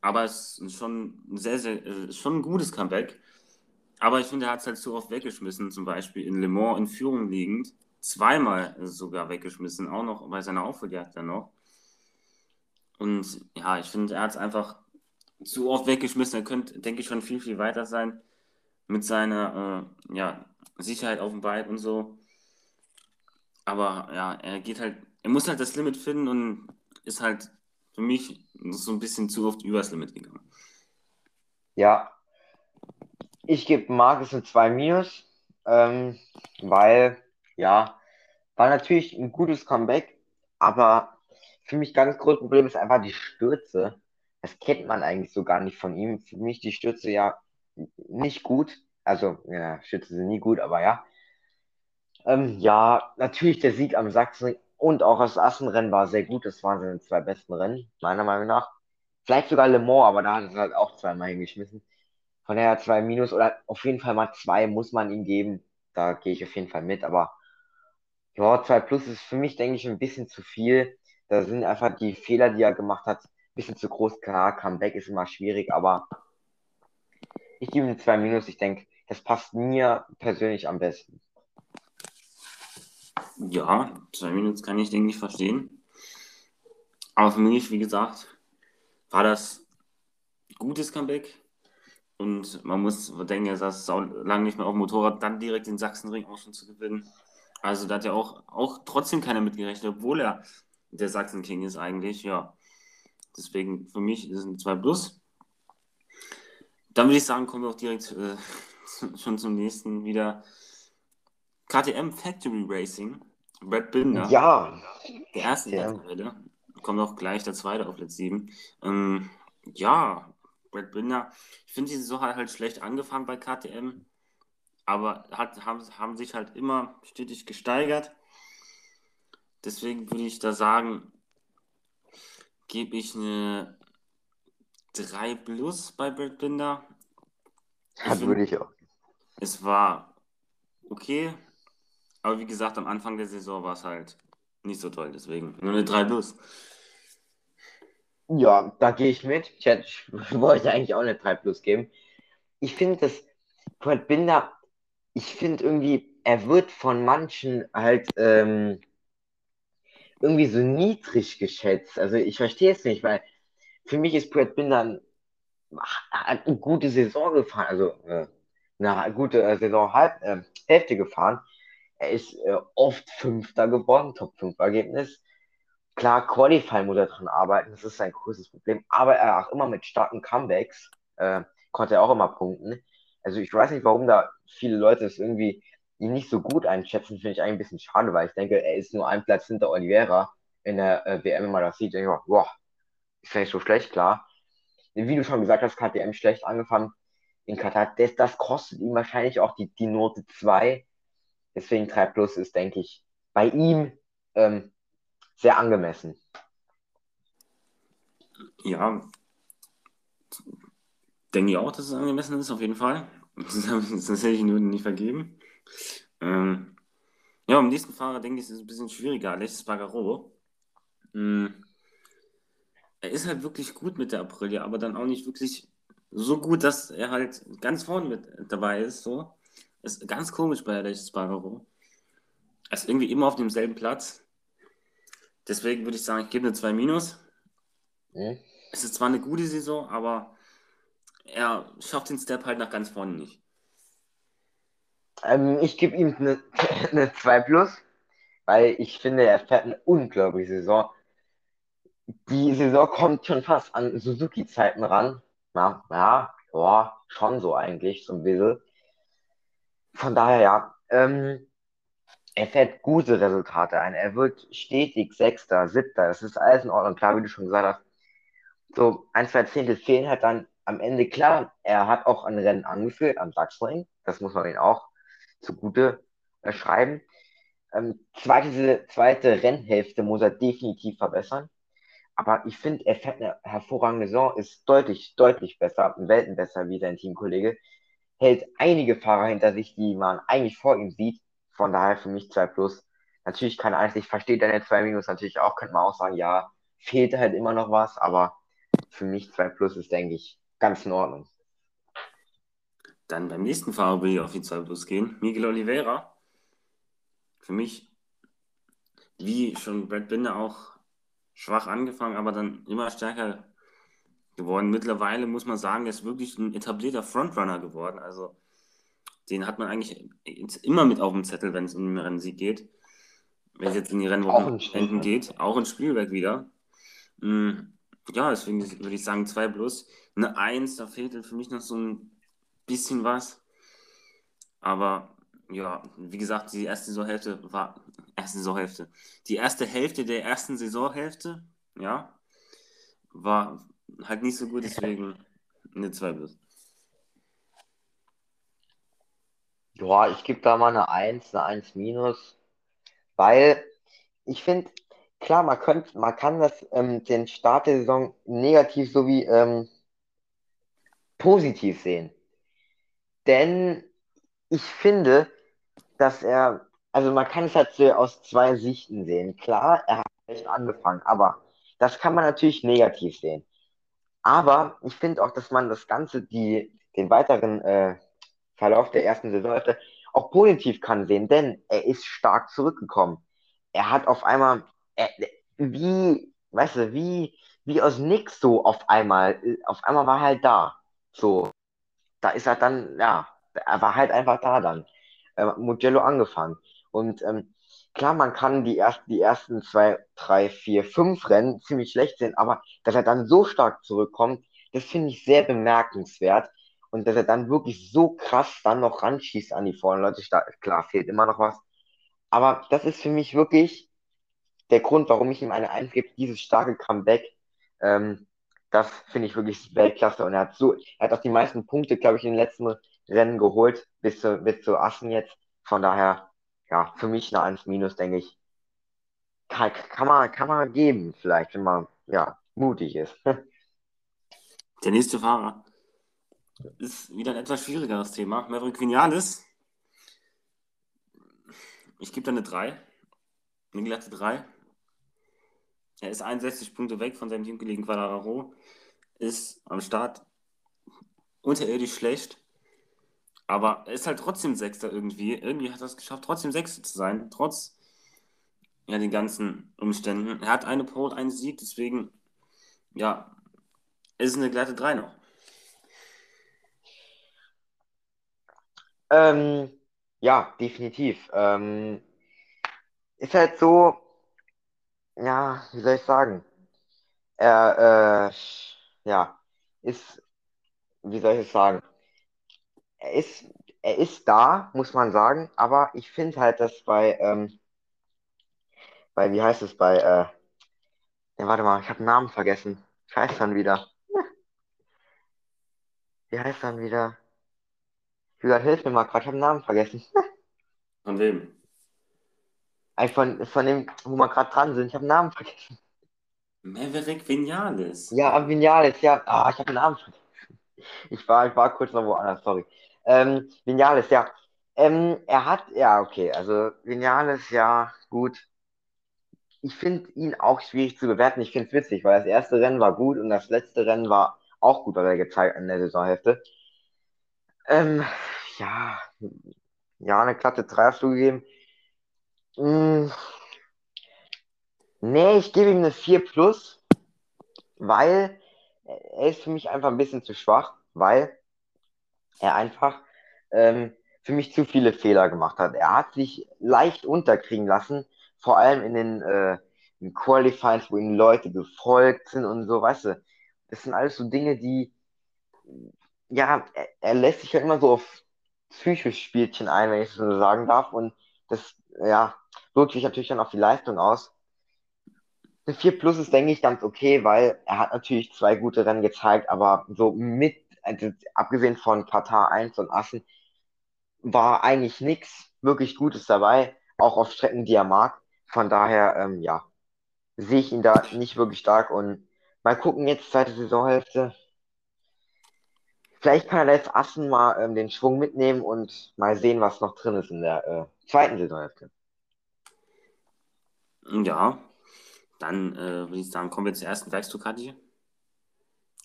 Aber es ist schon ein sehr, sehr, äh, schon ein gutes Comeback. Aber ich finde, er hat es halt so oft weggeschmissen, zum Beispiel in Le Mans in Führung liegend. Zweimal sogar weggeschmissen, auch noch bei seiner Aufholjagd dann noch. Und ja, ich finde, er hat es einfach zu oft weggeschmissen. Er könnte, denke ich, schon viel, viel weiter sein mit seiner äh, ja, Sicherheit auf dem Bike und so. Aber ja, er geht halt, er muss halt das Limit finden und ist halt für mich so ein bisschen zu oft übers Limit gegangen.
Ja, ich gebe Marcus ein 2 Minus, ähm, weil, ja, war natürlich ein gutes Comeback, aber für mich ganz großes Problem ist einfach die Stürze. Das kennt man eigentlich so gar nicht von ihm. Für mich die Stürze ja nicht gut. Also, ja, Stürze sind nie gut, aber ja. Ähm, ja, natürlich der Sieg am Sachsen und auch das Assenrennen war sehr gut. Das waren seine zwei besten Rennen, meiner Meinung nach. Vielleicht sogar Le Mans, aber da hat er halt auch zweimal hingeschmissen. Von daher zwei Minus oder auf jeden Fall mal zwei muss man ihm geben. Da gehe ich auf jeden Fall mit. Aber ja, zwei Plus ist für mich, denke ich, ein bisschen zu viel. Da sind einfach die Fehler, die er gemacht hat, ein bisschen zu groß. Klar, Comeback ist immer schwierig, aber ich gebe ihm zwei Minus. Ich denke, das passt mir persönlich am besten.
Ja, zwei Minuten kann ich, denke ich, verstehen. Aber für mich, wie gesagt, war das gutes Comeback. Und man muss denken, er saß lange nicht mehr auf dem Motorrad, dann direkt den Sachsenring auch schon zu gewinnen. Also da hat ja auch, auch trotzdem keiner mitgerechnet, obwohl er der Sachsen-King ist eigentlich, ja. Deswegen für mich ist es ein 2 Plus. Dann würde ich sagen, kommen wir auch direkt äh, schon zum nächsten wieder. KTM Factory Racing, Brad Binder.
Ja.
Der erste ja. Teile. Kommt auch gleich der zweite auf Platz 7. Ähm, ja, Brad Binder. Ich finde, die Saison hat halt schlecht angefangen bei KTM, aber hat, haben, haben sich halt immer stetig gesteigert. Deswegen würde ich da sagen, gebe ich eine 3 plus bei Brad Binder.
Das würde ich auch.
Es war okay, aber wie gesagt, am Anfang der Saison war es halt nicht so toll, deswegen nur eine 3 plus.
Ja, da gehe ich mit. Ich, hätte, ich wollte eigentlich auch eine 3 plus geben. Ich finde, dass Brad Binder, ich finde irgendwie, er wird von manchen halt ähm, irgendwie so niedrig geschätzt. Also ich verstehe es nicht, weil für mich ist Brad Binder ein, eine gute Saison gefahren, also äh, eine gute äh, Saison halb, äh, Hälfte gefahren. Er ist äh, oft Fünfter geworden, Top 5 Ergebnis. Klar, Qualifying muss er dran arbeiten, das ist sein größtes Problem, aber er auch immer mit starken Comebacks äh, konnte er auch immer punkten. Also ich weiß nicht, warum da viele Leute es irgendwie ihn nicht so gut einschätzen, finde ich eigentlich ein bisschen schade, weil ich denke, er ist nur ein Platz hinter Oliveira in der äh, WM, wenn man das sieht, denke ich, boah, ist ja nicht so schlecht, klar. Wie du schon gesagt hast, KTM schlecht angefangen in Katar. Das, das kostet ihm wahrscheinlich auch die, die Note 2. Deswegen 3 Plus ist, denke ich, bei ihm ähm, sehr angemessen.
Ja, denke ich auch, dass es angemessen ist, auf jeden Fall. Das, das hätte ich nur nicht vergeben. Ähm, ja, am nächsten Fahrer denke ich, ist es ein bisschen schwieriger. Alexis Bagaro. Ähm, er ist halt wirklich gut mit der Aprilia, aber dann auch nicht wirklich so gut, dass er halt ganz vorne mit dabei ist. So. Ist ganz komisch bei Alexis Bagaro. Er ist irgendwie immer auf demselben Platz. Deswegen würde ich sagen, ich gebe eine 2 Minus. Mhm. Es ist zwar eine gute Saison, aber er schafft den Step halt nach ganz vorne nicht.
Ähm, ich gebe ihm eine, eine 2 Plus, weil ich finde, er fährt eine unglaubliche Saison. Die Saison kommt schon fast an Suzuki-Zeiten ran. Ja, ja, ja, schon so eigentlich, so ein bisschen. Von daher, ja. Ähm, er fährt gute Resultate ein. Er wird stetig Sechster, Siebter. Das ist alles in Ordnung. Klar, wie du schon gesagt hast, so ein, zwei Zehntel fehlen halt dann am Ende. Klar, er hat auch ein Rennen angeführt am Sachsenring. Das muss man ihm auch zugute äh, schreiben. Ähm, zweite, zweite Rennhälfte muss er definitiv verbessern. Aber ich finde, er fährt eine hervorragende Saison, ist deutlich, deutlich besser, Welten besser wie sein Teamkollege. Hält einige Fahrer hinter sich, die man eigentlich vor ihm sieht. Von daher für mich 2 plus. Natürlich keine Eins, ich verstehe deine 2 minus natürlich auch, könnte man auch sagen, ja, fehlt halt immer noch was, aber für mich 2 plus ist, denke ich, ganz in Ordnung.
Dann beim nächsten Fahrer will ich auf die 2 plus gehen. Miguel Oliveira. Für mich, wie schon Brad Binder auch schwach angefangen, aber dann immer stärker geworden. Mittlerweile muss man sagen, er ist wirklich ein etablierter Frontrunner geworden. Also den hat man eigentlich immer mit auf dem Zettel, wenn es um den Rennsieg geht. Wenn es jetzt in die Rennwochen geht, auch in Spielberg wieder. Mm, ja, deswegen würde ich sagen 2 plus. Eine 1, da fehlt für mich noch so ein bisschen was. Aber ja, wie gesagt, die erste Saisonhälfte war erste Saisonhälfte. Die erste Hälfte der ersten Saisonhälfte, ja, war halt nicht so gut, deswegen eine 2 plus.
Ja, ich gebe da mal eine 1, eine 1 minus, weil ich finde, klar, man, könnt, man kann das, ähm, den Start der Saison negativ sowie ähm, positiv sehen. Denn ich finde, dass er, also man kann es halt aus zwei Sichten sehen. Klar, er hat echt angefangen, aber das kann man natürlich negativ sehen. Aber ich finde auch, dass man das Ganze, die, den weiteren äh, Verlauf der ersten Saison auch positiv kann sehen, denn er ist stark zurückgekommen. Er hat auf einmal, er, wie, weißt du, wie, wie aus nix so auf einmal, auf einmal war er halt da. So, da ist er dann, ja, er war halt einfach da dann. Äh, Mugello angefangen. Und ähm, klar, man kann die, erst, die ersten zwei, drei, vier, fünf Rennen ziemlich schlecht sehen, aber dass er dann so stark zurückkommt, das finde ich sehr bemerkenswert. Und dass er dann wirklich so krass dann noch ranschießt an die vorne Leute, klar, fehlt immer noch was. Aber das ist für mich wirklich der Grund, warum ich ihm eine 1 gebe, dieses starke Comeback. Ähm, das finde ich wirklich Weltklasse. Und er hat so, er hat auch die meisten Punkte, glaube ich, in den letzten Rennen geholt, bis zu, bis zu Assen jetzt. Von daher, ja, für mich eine 1 minus, denke ich. Kann, kann, man, kann man geben, vielleicht, wenn man, ja, mutig ist.
Der nächste Fahrer ist wieder ein etwas schwierigeres Thema. Maverick Vinales. Ich gebe da eine 3. Eine glatte 3. Er ist 61 Punkte weg von seinem Teamkollegen Quadraro. Ist am Start unterirdisch schlecht. Aber er ist halt trotzdem Sechster irgendwie. Irgendwie hat er es geschafft, trotzdem Sechster zu sein, trotz ja, den ganzen Umständen. Er hat eine Pole, einen Sieg, deswegen, ja, ist eine glatte 3 noch.
Ähm, ja, definitiv. Ähm, ist halt so, ja, wie soll ich sagen? Er, äh, ja, ist, wie soll ich es sagen? er ist, er ist da, muss man sagen, aber ich finde halt, dass bei, ähm, bei, wie heißt es, bei, äh, ja, warte mal, ich habe Namen vergessen. Wie heißt dann wieder? Wie heißt dann wieder? Julian, hilf mir mal gerade, ich habe Namen vergessen.
Von wem?
Von, von dem, wo wir gerade dran sind, ich habe den Namen vergessen.
Maverick Vinales.
Ja, Vinales, ja. Ah, ich habe den Namen vergessen. Ich war, ich war kurz noch woanders, sorry. Ähm, Vinales, ja. Ähm, er hat, ja, okay, also Vinales, ja, gut. Ich finde ihn auch schwierig zu bewerten. Ich finde es witzig, weil das erste Rennen war gut und das letzte Rennen war auch gut, was er gezeigt in der Saisonhälfte. Ähm, ja, ja, eine glatte 3 hast du gegeben. Hm, nee, ich gebe ihm eine 4 plus, weil er ist für mich einfach ein bisschen zu schwach, weil er einfach ähm, für mich zu viele Fehler gemacht hat. Er hat sich leicht unterkriegen lassen, vor allem in den äh, Qualifiers, wo ihm Leute gefolgt sind und so, weißt du. Das sind alles so Dinge, die, ja, er, er lässt sich ja immer so auf psychisch Spielchen ein, wenn ich es so sagen darf. Und das ja, wirkt sich natürlich dann auf die Leistung aus. Eine 4 Plus ist, denke ich, ganz okay, weil er hat natürlich zwei gute Rennen gezeigt, aber so mit, also abgesehen von Katar 1 und Assen, war eigentlich nichts wirklich Gutes dabei, auch auf Strecken, die er mag. Von daher, ähm, ja, sehe ich ihn da nicht wirklich stark und mal gucken jetzt, zweite Saisonhälfte. Vielleicht kann er jetzt Assen mal ähm, den Schwung mitnehmen und mal sehen, was noch drin ist in der äh, zweiten Saisonhälfte.
Ja, dann äh, würde ich sagen, kommen wir zur ersten Werkstukkarte.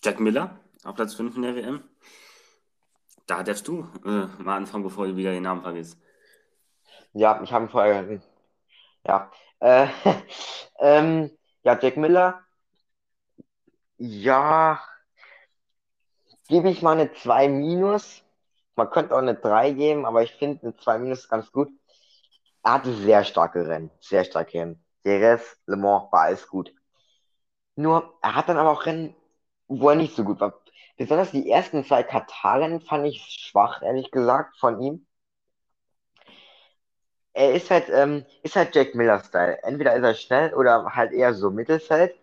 Jack Miller auf Platz 5 in der WM. Da darfst du äh, mal anfangen, bevor du wieder den Namen vergisst.
Ja, ich habe ihn vorher. Ja. Äh, ähm, ja, Jack Miller. Ja, gebe ich mal eine 2 minus. Man könnte auch eine 3 geben, aber ich finde eine 2 minus ganz gut. Er hatte sehr starke Rennen, sehr starke Rennen. Jerez, Le Mans war alles gut. Nur, er hat dann aber auch Rennen, wo er nicht so gut war. Besonders die ersten zwei Katar-Rennen fand ich schwach, ehrlich gesagt, von ihm. Er ist halt, ähm, ist halt Jack Miller-Style. Entweder ist er schnell oder halt eher so Mittelfeld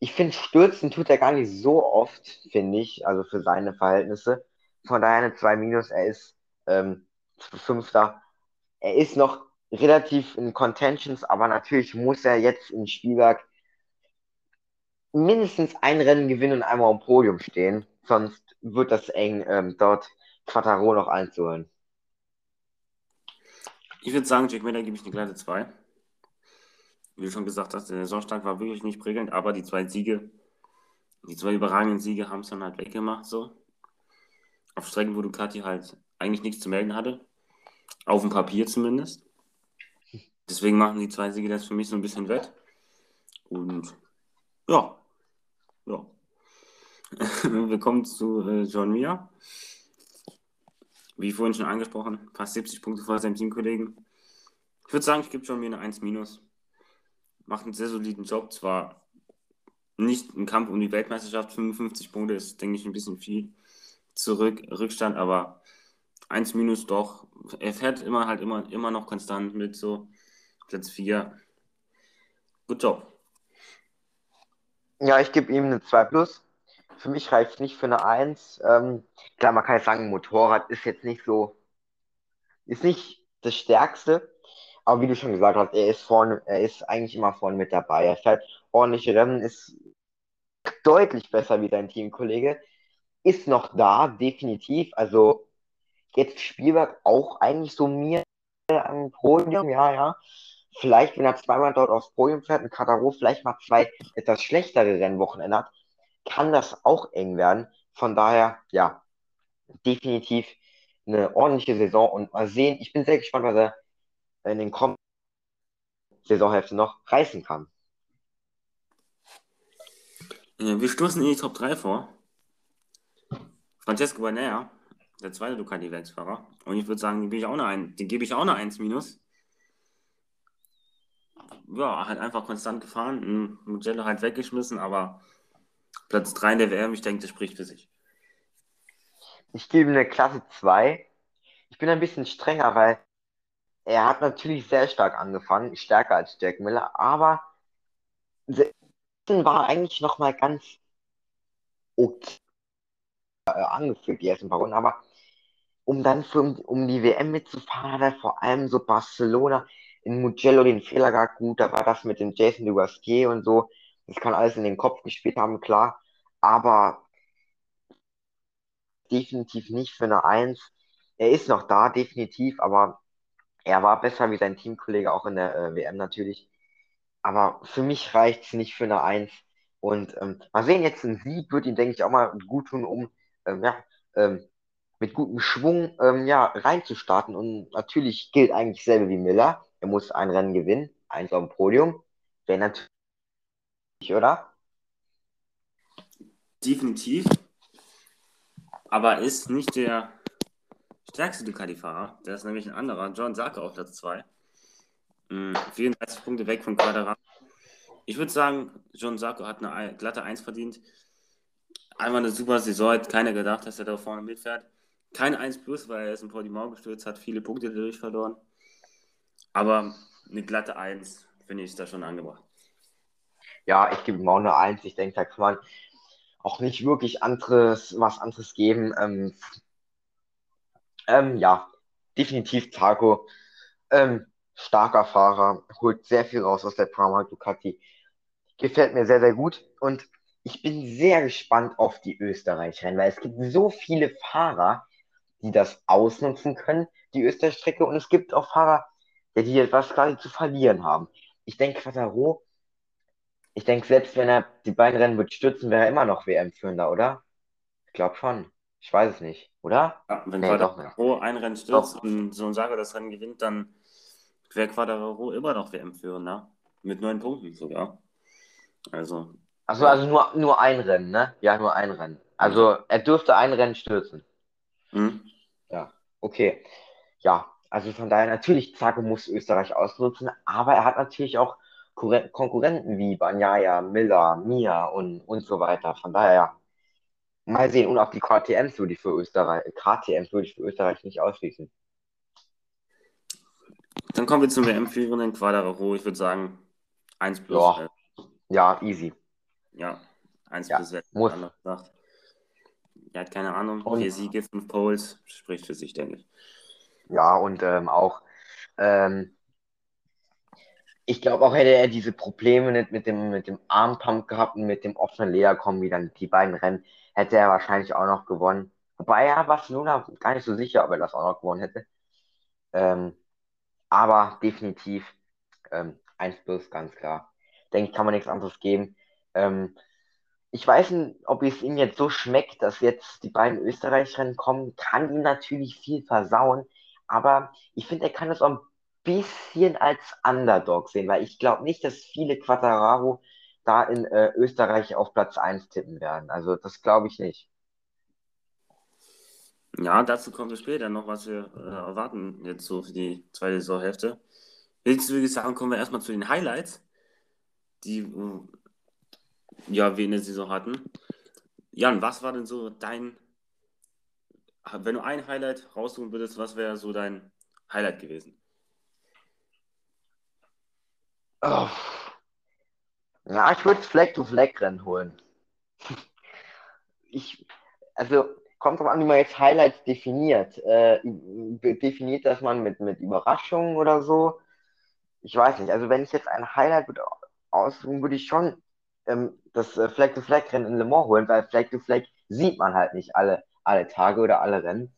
ich finde, stürzen tut er gar nicht so oft, finde ich, also für seine Verhältnisse. Von daher eine 2 minus, er ist ähm, Fünfter. Er ist noch relativ in Contentions, aber natürlich muss er jetzt im Spielwerk mindestens ein Rennen gewinnen und einmal am Podium stehen. Sonst wird das eng, ähm, dort Quattaro noch einzuholen.
Ich würde sagen, Jack Miller gebe ich eine glatte 2 wie du schon gesagt hast, der Saisonstart war wirklich nicht prägend, aber die zwei Siege, die zwei überragenden Siege haben es dann halt weggemacht, so. Auf Strecken, wo Ducati halt eigentlich nichts zu melden hatte. Auf dem Papier zumindest. Deswegen machen die zwei Siege das für mich so ein bisschen wett. Und ja, ja. Wir kommen zu äh, John Mia. Wie vorhin schon angesprochen, fast 70 Punkte vor seinem Teamkollegen. Ich würde sagen, ich gebe John Mir eine 1 minus macht einen sehr soliden Job. Zwar nicht ein Kampf um die Weltmeisterschaft, 55 Punkte ist, denke ich, ein bisschen viel zurück, Rückstand, aber 1 minus doch. Er fährt immer halt immer, immer noch konstant mit so Platz 4. Gut Job.
Ja, ich gebe ihm eine 2 plus. Für mich reicht nicht für eine 1. Ähm, klar, man kann jetzt sagen, Motorrad ist jetzt nicht so, ist nicht das Stärkste, aber wie du schon gesagt hast, er ist vorne, er ist eigentlich immer vorne mit dabei. Er fährt ordentliche Rennen, ist deutlich besser wie sein Teamkollege. Ist noch da, definitiv. Also jetzt Spielberg auch eigentlich so mir am Podium, ja, ja. Vielleicht, wenn er zweimal dort aufs Podium fährt und Kataro vielleicht mal zwei etwas schlechtere Rennwochenende hat, kann das auch eng werden. Von daher, ja, definitiv eine ordentliche Saison und mal sehen. Ich bin sehr gespannt, was er in den kommenden Saisonhälfte noch reißen kann.
Wir stoßen in die Top 3 vor. Francesco Banea, der zweite Ducati-Werksfahrer. Und ich würde sagen, den gebe ich auch eine, ein, den gebe ich auch eine 1 minus. Ja, halt einfach konstant gefahren, Mugello halt weggeschmissen, aber Platz 3 in der WM, ich denke, das spricht für sich.
Ich gebe eine Klasse 2. Ich bin ein bisschen strenger, weil er hat natürlich sehr stark angefangen, stärker als Jack Miller, aber war eigentlich noch mal ganz okay äh, angeführt, die ersten paar Runden, aber um dann für, um die WM mitzufahren, vor allem so Barcelona in Mugello den Fehler gehabt. Gut, da war das mit dem Jason Dugastier und so. Das kann alles in den Kopf gespielt haben, klar. Aber definitiv nicht für eine Eins. Er ist noch da, definitiv, aber er war besser wie sein Teamkollege auch in der äh, WM natürlich. Aber für mich reicht es nicht für eine Eins. Und ähm, mal sehen, jetzt ein Sieg wird ihm, denke ich, auch mal gut tun, um ähm, ja, ähm, mit gutem Schwung ähm, ja, reinzustarten. Und natürlich gilt eigentlich selber wie Miller. Er muss ein Rennen gewinnen, eins auf dem Podium. Wäre natürlich, oder?
Definitiv. Aber ist nicht der stärkste Ducati-Fahrer. Der ist nämlich ein anderer, John Sarko auf Platz 2. 34 mhm, Punkte weg von Quadra. Ich würde sagen, John Sarko hat eine glatte 1 verdient. Einmal eine super Saison, hat keiner gedacht, dass er da vorne mitfährt. Kein 1 plus, weil er ist in Portimao gestürzt hat, viele Punkte dadurch verloren. Aber eine glatte 1 finde ich da schon angebracht.
Ja, ich gebe ihm auch eine 1. Ich denke, da kann man auch nicht wirklich anderes, was anderes geben. Ähm, ähm, ja, definitiv Taco. Ähm, starker Fahrer, holt sehr viel raus aus der Pramac Ducati. Gefällt mir sehr, sehr gut. Und ich bin sehr gespannt auf die Österreich-Rennen, weil es gibt so viele Fahrer, die das ausnutzen können, die Österreich-Strecke. Und es gibt auch Fahrer, die etwas quasi zu verlieren haben. Ich denke, Quattaro, ich denke, selbst wenn er die beiden Rennen wird stürzen, wäre er immer noch WM-Führender, oder? Ich glaube schon. Ich weiß es nicht, oder?
Ja, wenn nee, Quadraro ein Rennen stürzt doch. und so ein Sager das Rennen gewinnt, dann wäre Quadraro immer noch WM-Führender. Mit neun Punkten sogar. Also.
Achso, also nur, nur ein Rennen, ne? Ja, nur ein Rennen. Also er dürfte ein Rennen stürzen.
Mhm.
Okay. Ja, also von daher natürlich, Zago muss Österreich ausnutzen, aber er hat natürlich auch Konkurrenten wie Banyaya, Miller, Mia und, und so weiter. Von daher, ja. Mal sehen. Und auch die KTMs würde ich für Österreich, KTMs würde ich für Österreich nicht ausschließen.
Dann kommen wir zum WM-führenden Quadraro. Ich würde sagen, 1 plus.
Ja, ja easy.
Ja, 1
ja,
plus.
Muss.
Er hat keine Ahnung. Und, Vier Siege, fünf Poles. Spricht für sich, denke ich.
Ja, und ähm, auch, ähm, ich glaube auch hätte er diese Probleme nicht mit dem, mit dem Armpump gehabt und mit dem offenen Lederkombi, dann die beiden Rennen, hätte er wahrscheinlich auch noch gewonnen. Wobei ja Barcelona gar nicht so sicher, ob er das auch noch gewonnen hätte. Ähm, aber definitiv ähm, 1 plus, ganz klar. Denke ich, kann man nichts anderes geben. Ähm, ich weiß nicht, ob es ihm jetzt so schmeckt, dass jetzt die beiden Österreicherinnen kommen, kann ihm natürlich viel versauen. Aber ich finde, er kann das auch ein bisschen als Underdog sehen, weil ich glaube nicht, dass viele Quattararo da in äh, Österreich auf Platz 1 tippen werden. Also das glaube ich nicht.
Ja, dazu kommen wir später noch, was wir äh, erwarten jetzt so für die zweite Saisonhälfte. Jetzt würde ich sagen, kommen wir erstmal zu den Highlights, die ja, wir in der Saison hatten. Jan, was war denn so dein, wenn du ein Highlight raussuchen würdest, was wäre so dein Highlight gewesen?
Oh. Ja, ich würde Flag-to-Flag-Rennen holen. Ich, also, kommt drauf an, wie man jetzt Highlights definiert. Äh, definiert das man mit, mit Überraschungen oder so? Ich weiß nicht. Also, wenn ich jetzt ein Highlight aussuchen würde ich schon ähm, das äh, Flag-to-Flag-Rennen in Le Mans holen, weil Flag-to-Flag sieht man halt nicht alle, alle Tage oder alle Rennen.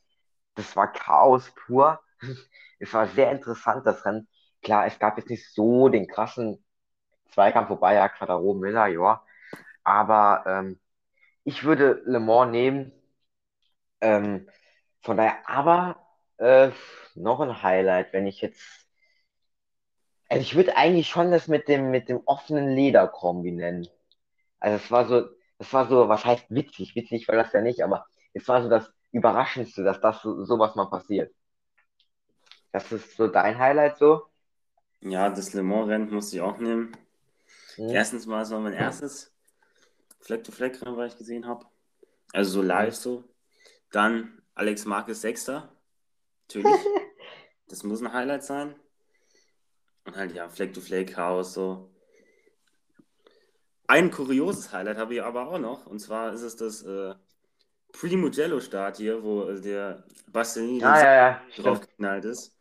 Das war Chaos pur. es war sehr interessant, das Rennen. Klar, es gab jetzt nicht so den krassen Zweikampf, wobei ja Quadro Miller, ja. Aber ähm, ich würde Le Mans nehmen. Ähm, von daher, aber äh, noch ein Highlight, wenn ich jetzt. Also ich würde eigentlich schon das mit dem, mit dem offenen Lederkombi nennen. Also es war so, es war so, was heißt witzig? Witzig war das ja nicht, aber es war so das Überraschendste, dass das so, sowas mal passiert. Das ist so dein Highlight so?
Ja, das Le Mans-Rennen musste ich auch nehmen. Mhm. Erstens mal, es war mein erstes Fleck-to-Fleck-Rennen, was ich gesehen habe. Also so live so. Dann Alex Marquez Sechster. Natürlich. das muss ein Highlight sein. Und halt ja, Fleck-to-Fleck-Chaos so. Ein kurioses Highlight habe ich aber auch noch. Und zwar ist es das äh, Primo-Jello-Start hier, wo äh, der Bastianini
ah, ja, ja,
draufgeknallt ist.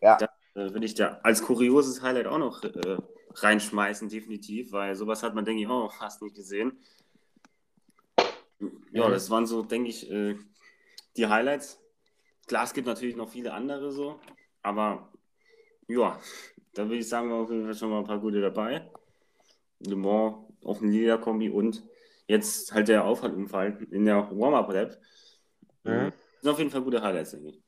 Ja.
Da äh, würde ich da als kurioses Highlight auch noch äh, reinschmeißen, definitiv, weil sowas hat man, denke ich, auch fast nicht gesehen. Ja, mhm. das waren so, denke ich, äh, die Highlights. Klar, es gibt natürlich noch viele andere so, aber ja, da würde ich sagen, wir auf jeden Fall schon mal ein paar gute dabei. Le Mans auf dem Liga-Kombi und jetzt halt der Aufwandunfall in der Warm-Up-Lab. Mhm. Das sind auf jeden Fall gute Highlights, denke ich.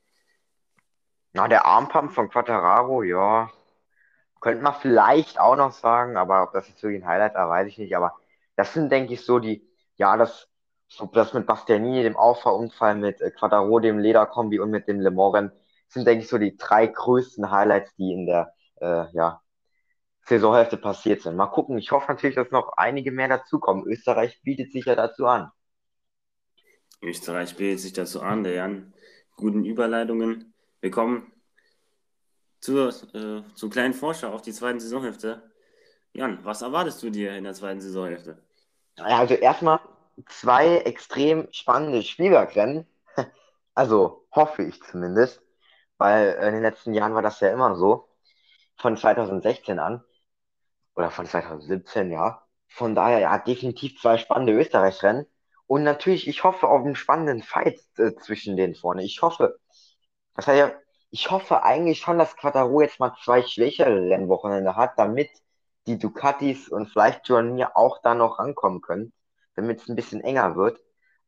Na, der Armpump von Quattararo, ja, könnte man vielleicht auch noch sagen, aber ob das jetzt wirklich ein Highlight war, weiß ich nicht. Aber das sind, denke ich, so die, ja, das, so das mit Bastianini, dem Auffahrunfall, mit äh, Quattaro, dem Lederkombi und mit dem Le Mans sind, denke ich, so die drei größten Highlights, die in der, äh, ja, Saisonhälfte passiert sind. Mal gucken. Ich hoffe natürlich, dass noch einige mehr dazukommen. Österreich bietet sich ja dazu an.
Österreich bietet sich dazu an, der Jan. Guten Überleitungen. Wir kommen zur, äh, zur kleinen Vorschau auf die zweite Saisonhälfte. Jan, was erwartest du dir in der zweiten Saisonhälfte?
Also erstmal zwei extrem spannende Spielbergrennen. Also hoffe ich zumindest, weil in den letzten Jahren war das ja immer so. Von 2016 an oder von 2017, ja. Von daher, ja, definitiv zwei spannende Österreich-Rennen. Und natürlich, ich hoffe auf einen spannenden Fight äh, zwischen denen vorne. Ich hoffe, das heißt ja, ich hoffe eigentlich schon, dass Quattaro jetzt mal zwei schwächere Rennwochenende hat, damit die Ducatis und vielleicht Journey auch da noch rankommen können, damit es ein bisschen enger wird.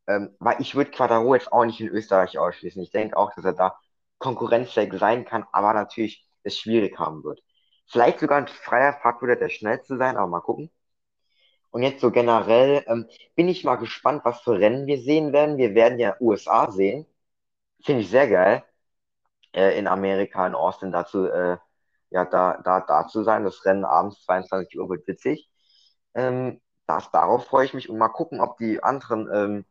Ähm, weil ich würde Quattaro jetzt auch nicht in Österreich ausschließen. Ich denke auch, dass er da konkurrenzfähig sein kann, aber natürlich es schwierig haben wird. Vielleicht sogar ein freier Fahrt würde der schnellste sein, aber mal gucken. Und jetzt so generell ähm, bin ich mal gespannt, was für Rennen wir sehen werden. Wir werden ja USA sehen. Finde ich sehr geil. Äh, in Amerika, in Austin dazu, äh, ja, da, da, da zu sein. Das Rennen abends 22 Uhr wird witzig. Ähm, das, darauf freue ich mich und mal gucken, ob die anderen ähm,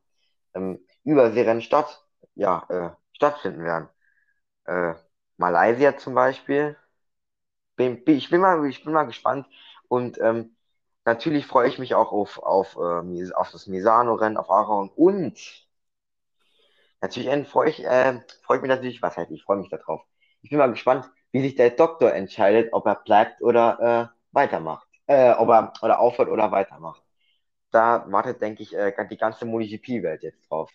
ähm, Überseerennen statt, ja, äh, stattfinden werden. Äh, Malaysia zum Beispiel, bin, bin, ich, bin mal, ich bin mal gespannt. Und ähm, natürlich freue ich mich auch auf, auf, äh, auf das Misano-Rennen, auf Aaron. Und natürlich freue ich, äh, freue ich mich natürlich, was heißt, ich freue mich darauf. Ich bin mal gespannt, wie sich der Doktor entscheidet, ob er bleibt oder äh, weitermacht. Äh, ob er oder aufhört oder weitermacht. Da wartet, denke ich, äh, die ganze MotoGP-Welt jetzt drauf.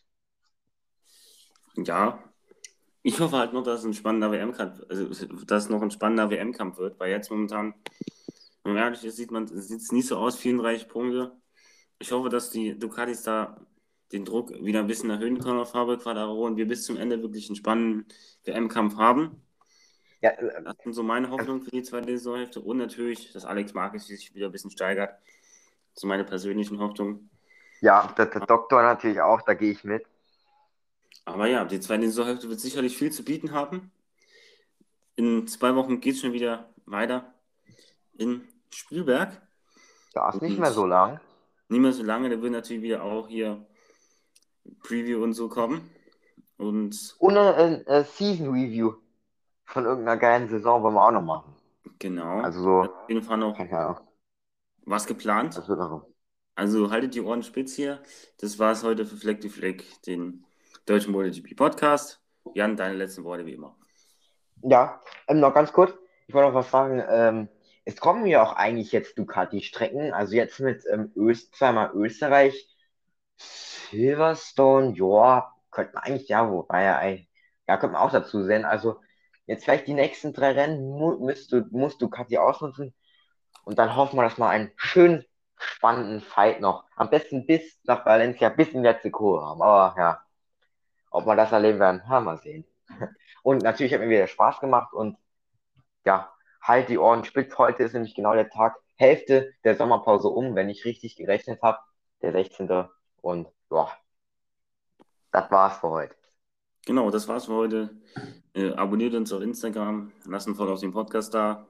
Ja, ich hoffe halt nur, dass es ein spannender WM-Kampf, also dass noch ein spannender WM-Kampf wird, weil jetzt momentan, wenn man ehrlich ist, sieht man, sieht es nicht so aus, 34 Punkte. Ich hoffe, dass die Ducatis da den Druck wieder ein bisschen erhöhen können auf Fabio Quadraro und wir bis zum Ende wirklich einen spannenden WM-Kampf haben. Ja, äh, das sind so meine Hoffnungen für die zweite Saisonhälfte und natürlich, dass Alex Marquez sich wieder ein bisschen steigert. So meine persönlichen Hoffnungen.
Ja, der, der Doktor natürlich auch, da gehe ich mit.
Aber ja, die zweite Saisonhälfte wird sicherlich viel zu bieten haben. In zwei Wochen geht es schon wieder weiter in Spielberg.
Da ist nicht mehr so lang.
Nicht mehr so lange, da wird natürlich wieder auch hier Preview und so kommen. Und,
und eine, eine Season Review von irgendeiner geilen Saison wollen wir auch noch machen.
Genau.
Also so.
Auf jeden Fall noch ja. was geplant. Also haltet die Ohren spitz hier. Das war es heute für Fleck die Fleck, den Deutschen MotoGP Podcast. Jan, deine letzten Worte wie immer.
Ja, ähm, noch ganz kurz. Ich wollte noch was sagen. Ähm, es kommen ja auch eigentlich jetzt Ducati-Strecken. Also jetzt mit ähm, Öst, zweimal Österreich, Silverstone, ja, könnte man eigentlich, ja, wobei ja, ja, könnte man auch dazu sehen. Also jetzt vielleicht die nächsten drei Rennen mu musst, du, musst Ducati ausnutzen. Und dann hoffen wir, dass wir einen schönen, spannenden Fight noch, am besten bis nach Valencia, bis in der Kurve haben. Aber ja, ob wir das erleben werden, haben wir sehen. Und natürlich hat mir wieder Spaß gemacht und ja, halt die Ohren spitz. Heute ist nämlich genau der Tag, Hälfte der Sommerpause um, wenn ich richtig gerechnet habe, der 16. Und ja, das war's für heute.
Genau, das war's für heute. Äh, abonniert uns auf Instagram, lasst ein Follow auf den Podcast da.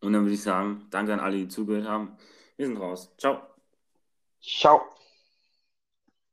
Und dann würde ich sagen, danke an alle, die zugehört haben. Wir sind raus. Ciao.
Ciao.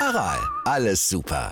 Aral, alles super.